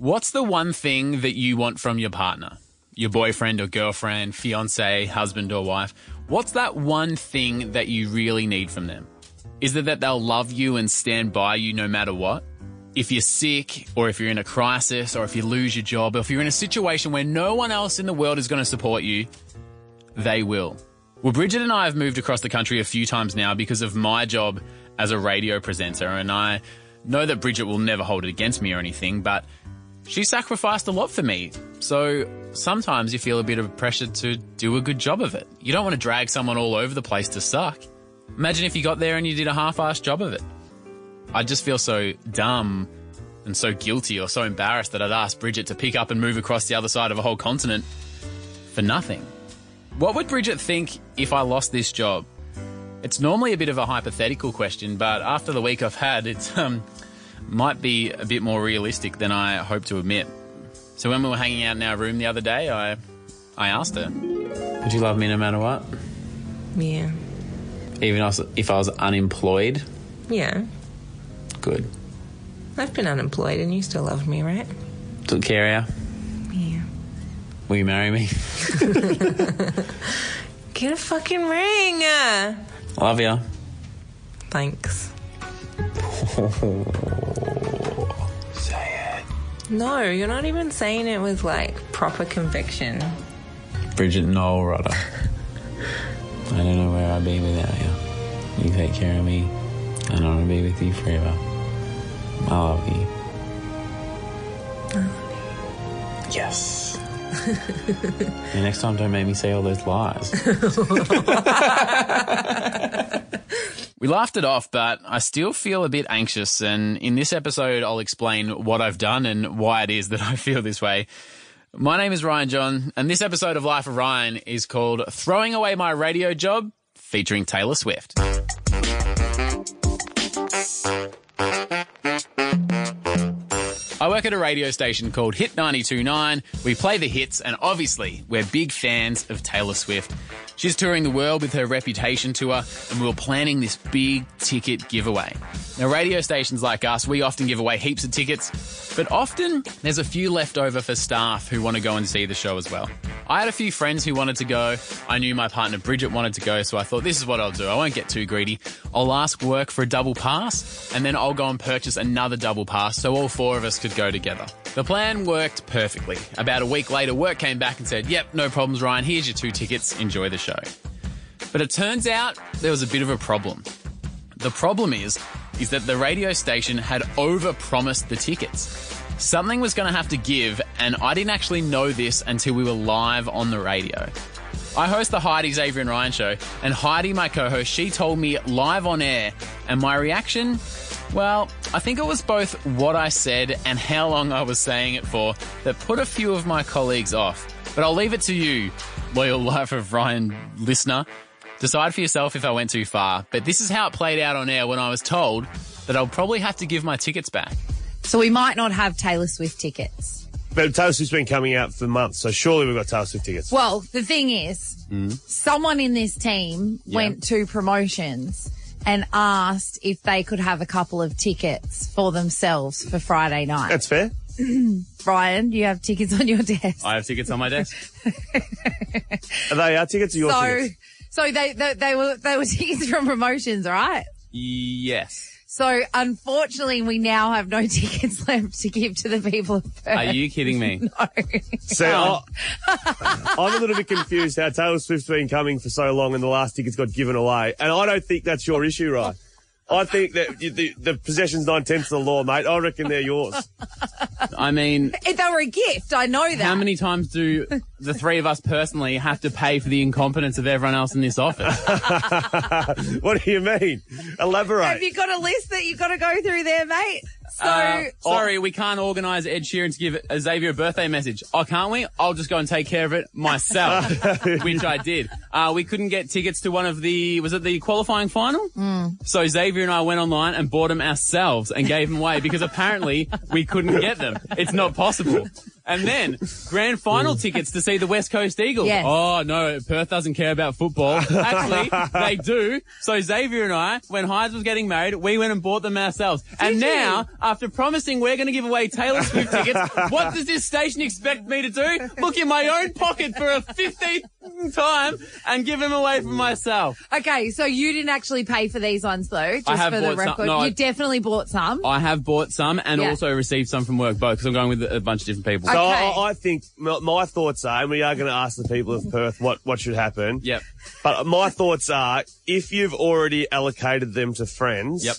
What's the one thing that you want from your partner? Your boyfriend or girlfriend, fiance, husband or wife? What's that one thing that you really need from them? Is it that they'll love you and stand by you no matter what? If you're sick, or if you're in a crisis, or if you lose your job, or if you're in a situation where no one else in the world is going to support you, they will. Well, Bridget and I have moved across the country a few times now because of my job as a radio presenter, and I know that Bridget will never hold it against me or anything, but she sacrificed a lot for me. So sometimes you feel a bit of pressure to do a good job of it. You don't want to drag someone all over the place to suck. Imagine if you got there and you did a half-assed job of it. I'd just feel so dumb and so guilty or so embarrassed that I'd ask Bridget to pick up and move across the other side of a whole continent for nothing. What would Bridget think if I lost this job? It's normally a bit of a hypothetical question, but after the week I've had, it's um, might be a bit more realistic than I hope to admit. So when we were hanging out in our room the other day, I, I asked her, "Would you love me no matter what, Yeah. even if I was unemployed?" Yeah. Good. I've been unemployed and you still loved me, right? Took care of you. Yeah. Will you marry me? Get a fucking ring. Love ya. Thanks. No, you're not even saying it with like proper conviction. Bridget Noel Rodder. I don't know where I'd be without you. You take care of me, and I want to be with you forever. I love you. I love you. Yes. and next time, don't make me say all those lies. we laughed it off, but I still feel a bit anxious. And in this episode, I'll explain what I've done and why it is that I feel this way. My name is Ryan John, and this episode of Life of Ryan is called Throwing Away My Radio Job, featuring Taylor Swift. Work at a radio station called Hit 92.9. We play the hits, and obviously, we're big fans of Taylor Swift. She's touring the world with her Reputation tour, and we were planning this big ticket giveaway. Now, radio stations like us, we often give away heaps of tickets, but often there's a few left over for staff who want to go and see the show as well. I had a few friends who wanted to go. I knew my partner Bridget wanted to go, so I thought this is what I'll do. I won't get too greedy. I'll ask work for a double pass, and then I'll go and purchase another double pass so all four of us could go together. The plan worked perfectly. About a week later, work came back and said, Yep, no problems, Ryan. Here's your two tickets. Enjoy the show. But it turns out there was a bit of a problem. The problem is, is that the radio station had overpromised the tickets. Something was going to have to give, and I didn't actually know this until we were live on the radio. I host the Heidi Xavier and Ryan show, and Heidi, my co-host, she told me live on air, and my reaction, well, I think it was both what I said and how long I was saying it for that put a few of my colleagues off. But I'll leave it to you, loyal Life of Ryan listener. Decide for yourself if I went too far. But this is how it played out on air when I was told that I'll probably have to give my tickets back. So we might not have Taylor Swift tickets. But Taylor Swift's been coming out for months, so surely we've got Taylor Swift tickets. Well, the thing is, hmm? someone in this team went to promotions and asked if they could have a couple of tickets for themselves for Friday night. That's fair. Brian, you have tickets on your desk. I have tickets on my desk. Are they our tickets or your so, tickets? so they, they they were they were tickets from promotions, right? yes. So unfortunately, we now have no tickets left to give to the people of Perth. Are you kidding me? No. So I, I'm a little bit confused how Taylor Swift's been coming for so long and the last tickets got given away. And I don't think that's your issue, right? I think that you- the, the possession's nine tenths of the law, mate. I reckon they're yours. I mean, If they were a gift, I know that. how many times do the three of us personally have to pay for the incompetence of everyone else in this office? what do you mean? Elaborate. Have you got a list that you've got to go through there, mate? So, Uh, sorry, we can't organise Ed Sheeran to give Xavier a birthday message. Oh, can't we? I'll just go and take care of it myself, which I did. Uh, we couldn't get tickets to one of the, was it the qualifying final? So Xavier and I went online and bought them ourselves and gave them away because apparently we couldn't get them. It's not possible. And then grand final tickets to see the West Coast Eagles. Yes. Oh no, Perth doesn't care about football. Actually, they do. So Xavier and I, when Hydes was getting married, we went and bought them ourselves. and you? now, after promising we're going to give away Taylor Swift tickets, what does this station expect me to do? Look in my own pocket for a 15th time and give them away for myself. Okay, so you didn't actually pay for these ones though, just I have for the bought some- record. no, I- you definitely bought some. I have bought some and Yeah. also received some from work, both, because I'm going with a bunch of different people. So Okay. I, I think my, my thoughts are, and we are going to ask the people of Perth what, what should happen. Yep. But my thoughts are, if you've already allocated them to friends, Yep.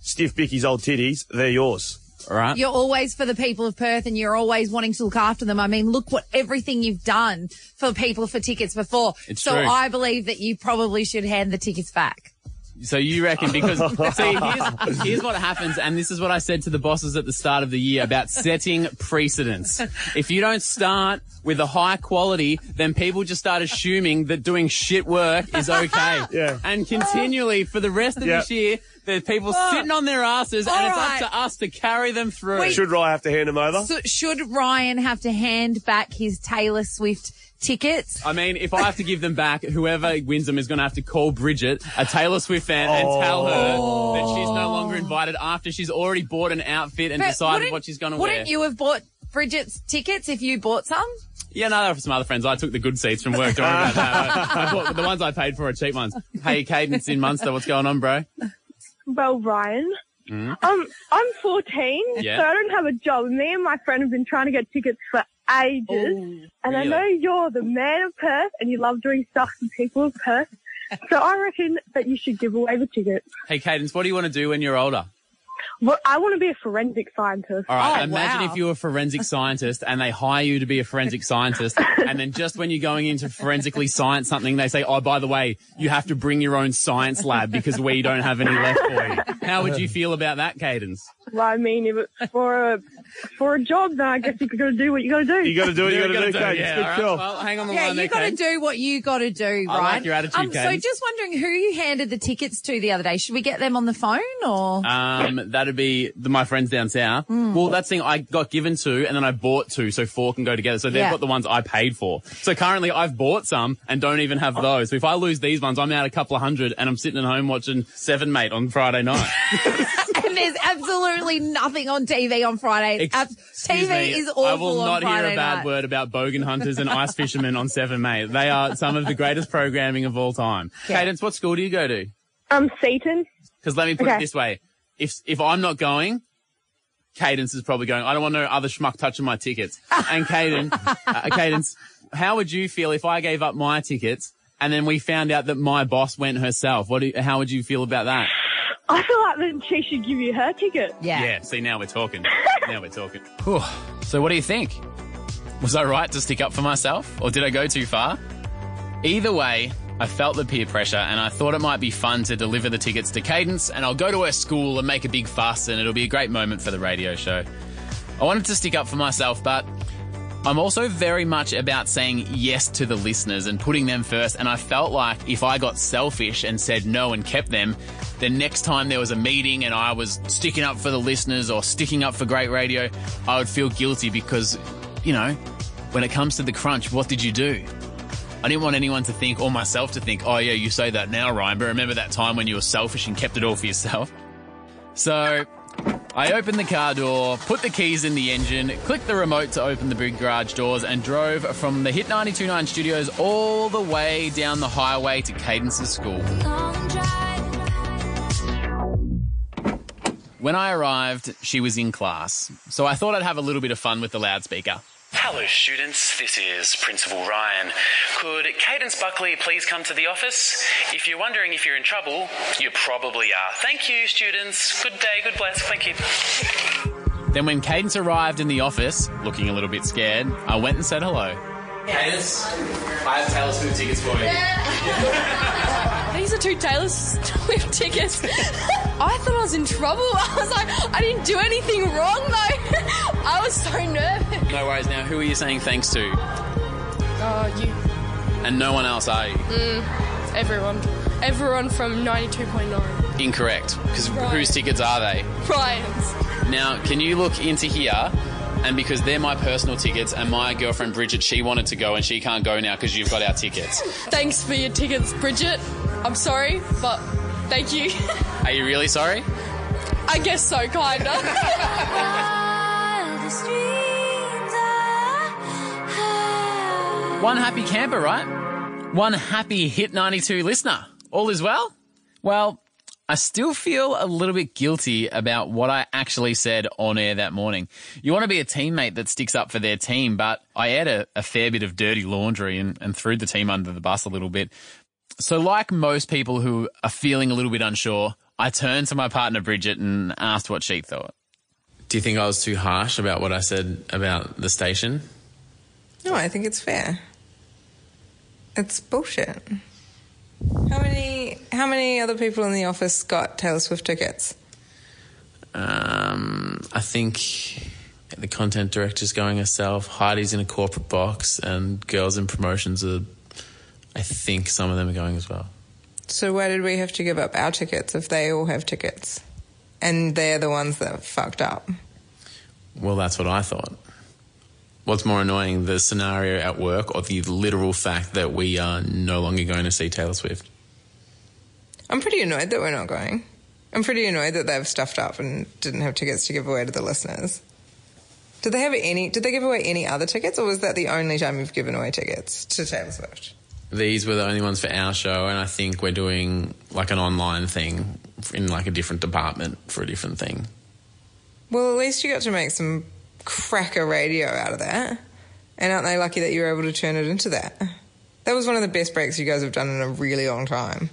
Stiff Bicky's old titties, they're yours. All right. You're always for the people of Perth and you're always wanting to look after them. I mean, look what everything you've done for people for tickets before. It's so true. I believe that you probably should hand the tickets back. So you reckon because see here's, here's what happens, and this is what I said to the bosses at the start of the year about setting precedents. If you don't start with a high quality, then people just start assuming that doing shit work is okay. Yeah. And continually for the rest of Yeah. this year, there's people sitting on their asses, and it's right. up to us to carry them through. Wait. Should Ryan have to hand them over? So should Ryan have to hand back his Taylor Swift tickets? I mean, if I have to give them back, whoever wins them is going to have to call Bridget, a Taylor Swift fan, and oh. tell her that she's no longer invited after she's already bought an outfit and But decided wouldn't- what she's going to wear. Wouldn't you have bought Bridget's tickets if you bought some? Yeah, no, they were for some other friends. I took the good seats from work. Don't worry about that. I, I bought, the ones I paid for are cheap ones. Hey, Cadence in Munster, what's going on, bro? Well, Ryan, um, I'm 14, Yeah. so I don't have a job. Me and my friend have been trying to get tickets for ages, and I know you're the man of Perth, and you love doing stuff for people of Perth. So I reckon that you should give away the tickets. Hey, Cadence, what do you want to do when you're older? Well, I want to be a forensic scientist. All right, Oh, imagine wow. if you were a forensic scientist and they hire you to be a forensic scientist, and then just when you're going into forensically science something, they say, "Oh, by the way, you have to bring your own science lab because we don't have any left for you." How would you feel about that, Cadence? Well, I mean, if it's for a for a job, then I guess you got to do what you got to do. You got to do what you got to do, Cadence. Yeah, Good all right. call. Well, hang on the Yeah, line you there, got to do what you got to do, I right? like your attitude, Um, so just wondering who you handed the tickets to the other day. Should we get them on the phone or? Um, that'd be the, my friends down south. Hmm. Well, that's the thing I got given two and then I bought two, so four can go together. So they've Yeah. got the ones I paid for. So currently I've bought some and don't even have those. So if I lose these ones, I'm out a couple of hundred and I'm sitting at home watching Seven Mate on Friday night. and there's absolutely nothing on TV on Friday. It's ab- Excuse TV me, is awful I will on not hear Friday a bad night. word about bogan hunters and ice fishermen on Seven Mate. They are some of the greatest programming of all time. Yeah. Cadence, what school do you go to? Um, Seton. Because let me put it this way: if if I'm not going, Cadence is probably going. I don't want no other schmuck touching my tickets. And Cadence, uh, Cadence, how would you feel if I gave up my tickets and then we found out that my boss went herself? What? Do you, how would you feel about that? I feel like then she should give you her ticket. Yeah. Yeah. See, now we're talking. now we're talking. Whew. So, what do you think? Was I right to stick up for myself, or did I go too far? Either way, I felt the peer pressure and I thought it might be fun to deliver the tickets to Cadence and I'll go to her school and make a big fuss and it'll be a great moment for the radio show. I wanted to stick up for myself, but I'm also very much about saying yes to the listeners and putting them first. And I felt like if I got selfish and said no and kept them, the next time there was a meeting and I was sticking up for the listeners or sticking up for great radio, I would feel guilty because, you know, when it comes to the crunch, what did you do? I didn't want anyone to think, or myself to think, oh yeah, you say that now, Ryan, but remember that time when you were selfish and kept it all for yourself? So I opened the car door, put the keys in the engine, clicked the remote to open the big garage doors, and drove from the Hit 92.9 studios all the way down the highway to Cadence's school. When I arrived, she was in class, so I thought I'd have a little bit of fun with the loudspeaker. Hello, students. This is Principal Ryan. Could Cadence Buckley please come to the office? If you're wondering if you're in trouble, you probably are. Thank you, students. Good day, good bless. Thank you. Then, when Cadence arrived in the office, looking a little bit scared, I went and said hello. Cadence, I have Taylor Swift tickets for you. These are two Taylor Swift tickets. I thought I was in trouble. I was like, I didn't do anything wrong though. I was so nervous. No worries. Now, who are you saying thanks to? Oh, you, And no one else, are you? Mm, everyone. Everyone from 92.9. Incorrect. Because Right. whose tickets are they? Ryan's. Now, can you look into here and because they're my personal tickets, and my girlfriend Bridget, she wanted to go and she can't go now because you've got our tickets. Thanks for your tickets, Bridget. I'm sorry, but thank you. Are you really sorry? I guess so, kinda. One happy camper, right? One happy Hit 92 listener. All is well? Well, I still feel a little bit guilty about what I actually said on air that morning. You want to be a teammate that sticks up for their team, but I aired a, a fair bit of dirty laundry and, and threw the team under the bus a little bit. So, like most people who are feeling a little bit unsure, I turned to my partner Bridget and asked what she thought. Do you think I was too harsh about what I said about the station? No, I think it's fair. It's bullshit. How many how many other people in the office got Taylor Swift tickets? Um, I think the content director's going herself. Heidi's in a corporate box, and girls in promotions are. I think some of them are going as well. So why did we have to give up our tickets if they all have tickets? And they're the ones that fucked up. Well, that's what I thought. What's more annoying, the scenario at work or the literal fact that we are no longer going to see Taylor Swift? I'm pretty annoyed that we're not going. I'm pretty annoyed that they've stuffed up and didn't have tickets to give away to the listeners. Did they have any? Did they give away any other tickets, or was that the only time you've given away tickets to Taylor Swift? These were the only ones for our show, and I think we're doing like an online thing in like a different department for a different thing. Well, at least you got to make some cracker radio out of that. And aren't they lucky that you were able to turn it into that? That was one of the best breaks you guys have done in a really long time.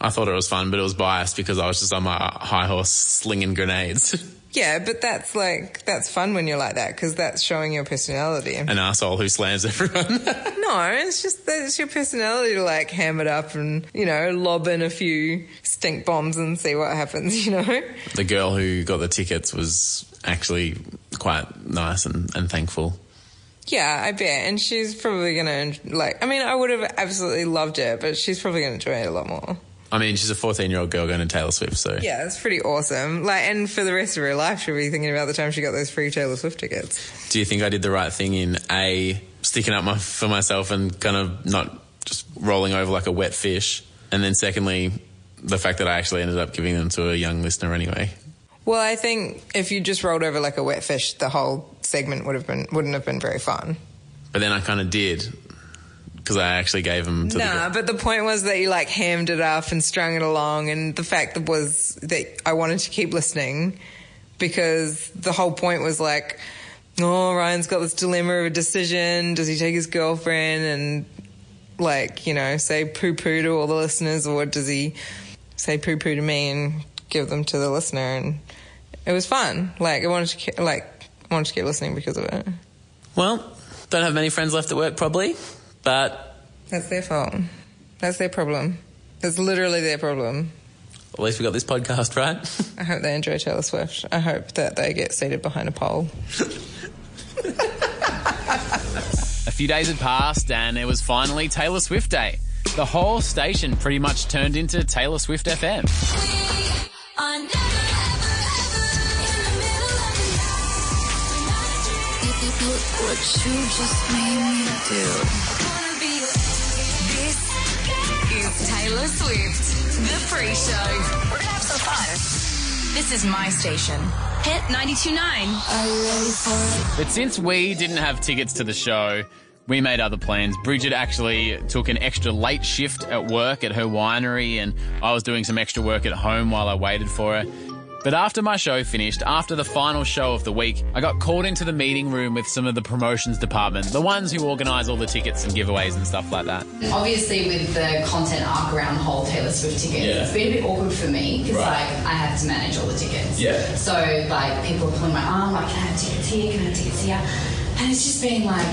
I thought it was fun, but it was biased because I was just on my high horse slinging grenades. Yeah, but that's like that's fun when you're like that because that's showing your personality. An asshole who slams everyone. no, it's just that it's your personality to like ham it up and you know lob in a few stink bombs and see what happens. You know. the girl who got the tickets was actually quite nice and, and thankful. Yeah, I bet. And she's probably going to, like, I mean, I would have absolutely loved it, but she's probably going to enjoy it a lot more. I mean, she's a 14 year old girl going to Taylor Swift, so. Yeah, it's pretty awesome. Like, and for the rest of her life, she'll be thinking about the time she got those free Taylor Swift tickets. Do you think I did the right thing in A, sticking up my, for myself and kind of not just rolling over like a wet fish? And then secondly, the fact that I actually ended up giving them to a young listener anyway. Well, I think if you just rolled over like a wet fish, the whole segment would have been wouldn't have been very fun. But then I kind of did because I actually gave them to nah, the but the point was that you like hammed it up and strung it along, and the fact that was that I wanted to keep listening because the whole point was like, oh, Ryan's got this dilemma of a decision. Does he take his girlfriend and like you know say poo poo to all the listeners, or does he say poo poo to me and give them to the listener? And it was fun. Like I wanted to ke- like I wanted to keep listening because of it. Well, don't have many friends left at work probably, but That's their fault. That's their problem. That's literally their problem. at least we got this podcast right. I hope they enjoy Taylor Swift. I hope that they get seated behind a pole. A few days had passed and it was finally Taylor Swift Day. The whole station pretty much turned into Taylor Swift FM. What you just made me do. This is Taylor Swift, the pre-show. We're gonna have some fun. This is my station. Hit 92.9. Are you ready for it? But since we didn't have tickets to the show, we made other plans. Bridget actually took an extra late shift at work at her winery, and I was doing some extra work at home while I waited for her. But after my show finished, after the final show of the week, I got called into the meeting room with some of the promotions department, the ones who organise all the tickets and giveaways and stuff like that. Obviously, with the content arc around the whole Taylor Swift tickets, Yeah. it's been a bit awkward for me because Right. like I have to manage all the tickets. Yeah. So like people are pulling my arm, like, can I have tickets here? Can I have tickets here? And it's just been like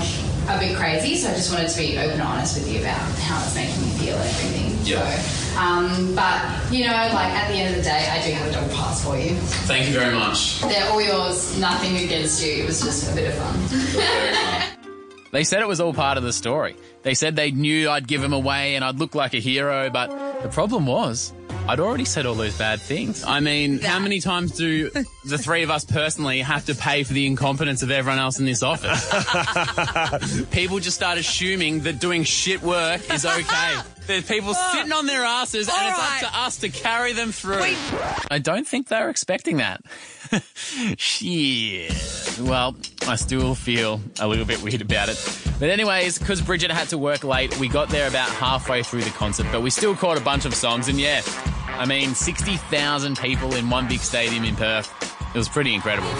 a bit crazy. So I just wanted to be open and honest with you about how it's making me feel everything. Yeah. So, um, but you know, like at the end of the day, I do have a dog pass for you. Thank you very much. They're all yours. Nothing against you. It was just a bit of fun. They said it was all part of the story. They said they knew I'd give them away and I'd look like a hero, but the problem was I'd already said all those bad things. I mean, how many times do the three of us personally have to pay for the incompetence of everyone else in this office? people just start assuming that doing shit work is okay. There's people sitting on their asses and it's right. up to us to carry them through. Wait. I don't think they were expecting that. Shit. Well, I still feel a little bit weird about it. But anyways, because Bridget had to work late, we got there about halfway through the concert, but we still caught a bunch of songs. And yeah, I mean, 60,000 people in one big stadium in Perth. It was pretty incredible.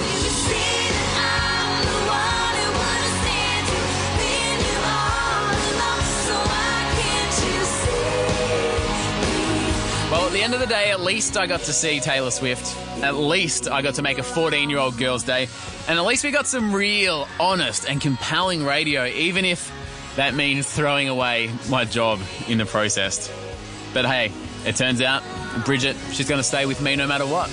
The end of the day, at least I got to see Taylor Swift. At least I got to make a 14 year old girl's day. And at least we got some real, honest, and compelling radio, even if that means throwing away my job in the process. But hey, it turns out Bridget, she's going to stay with me no matter what.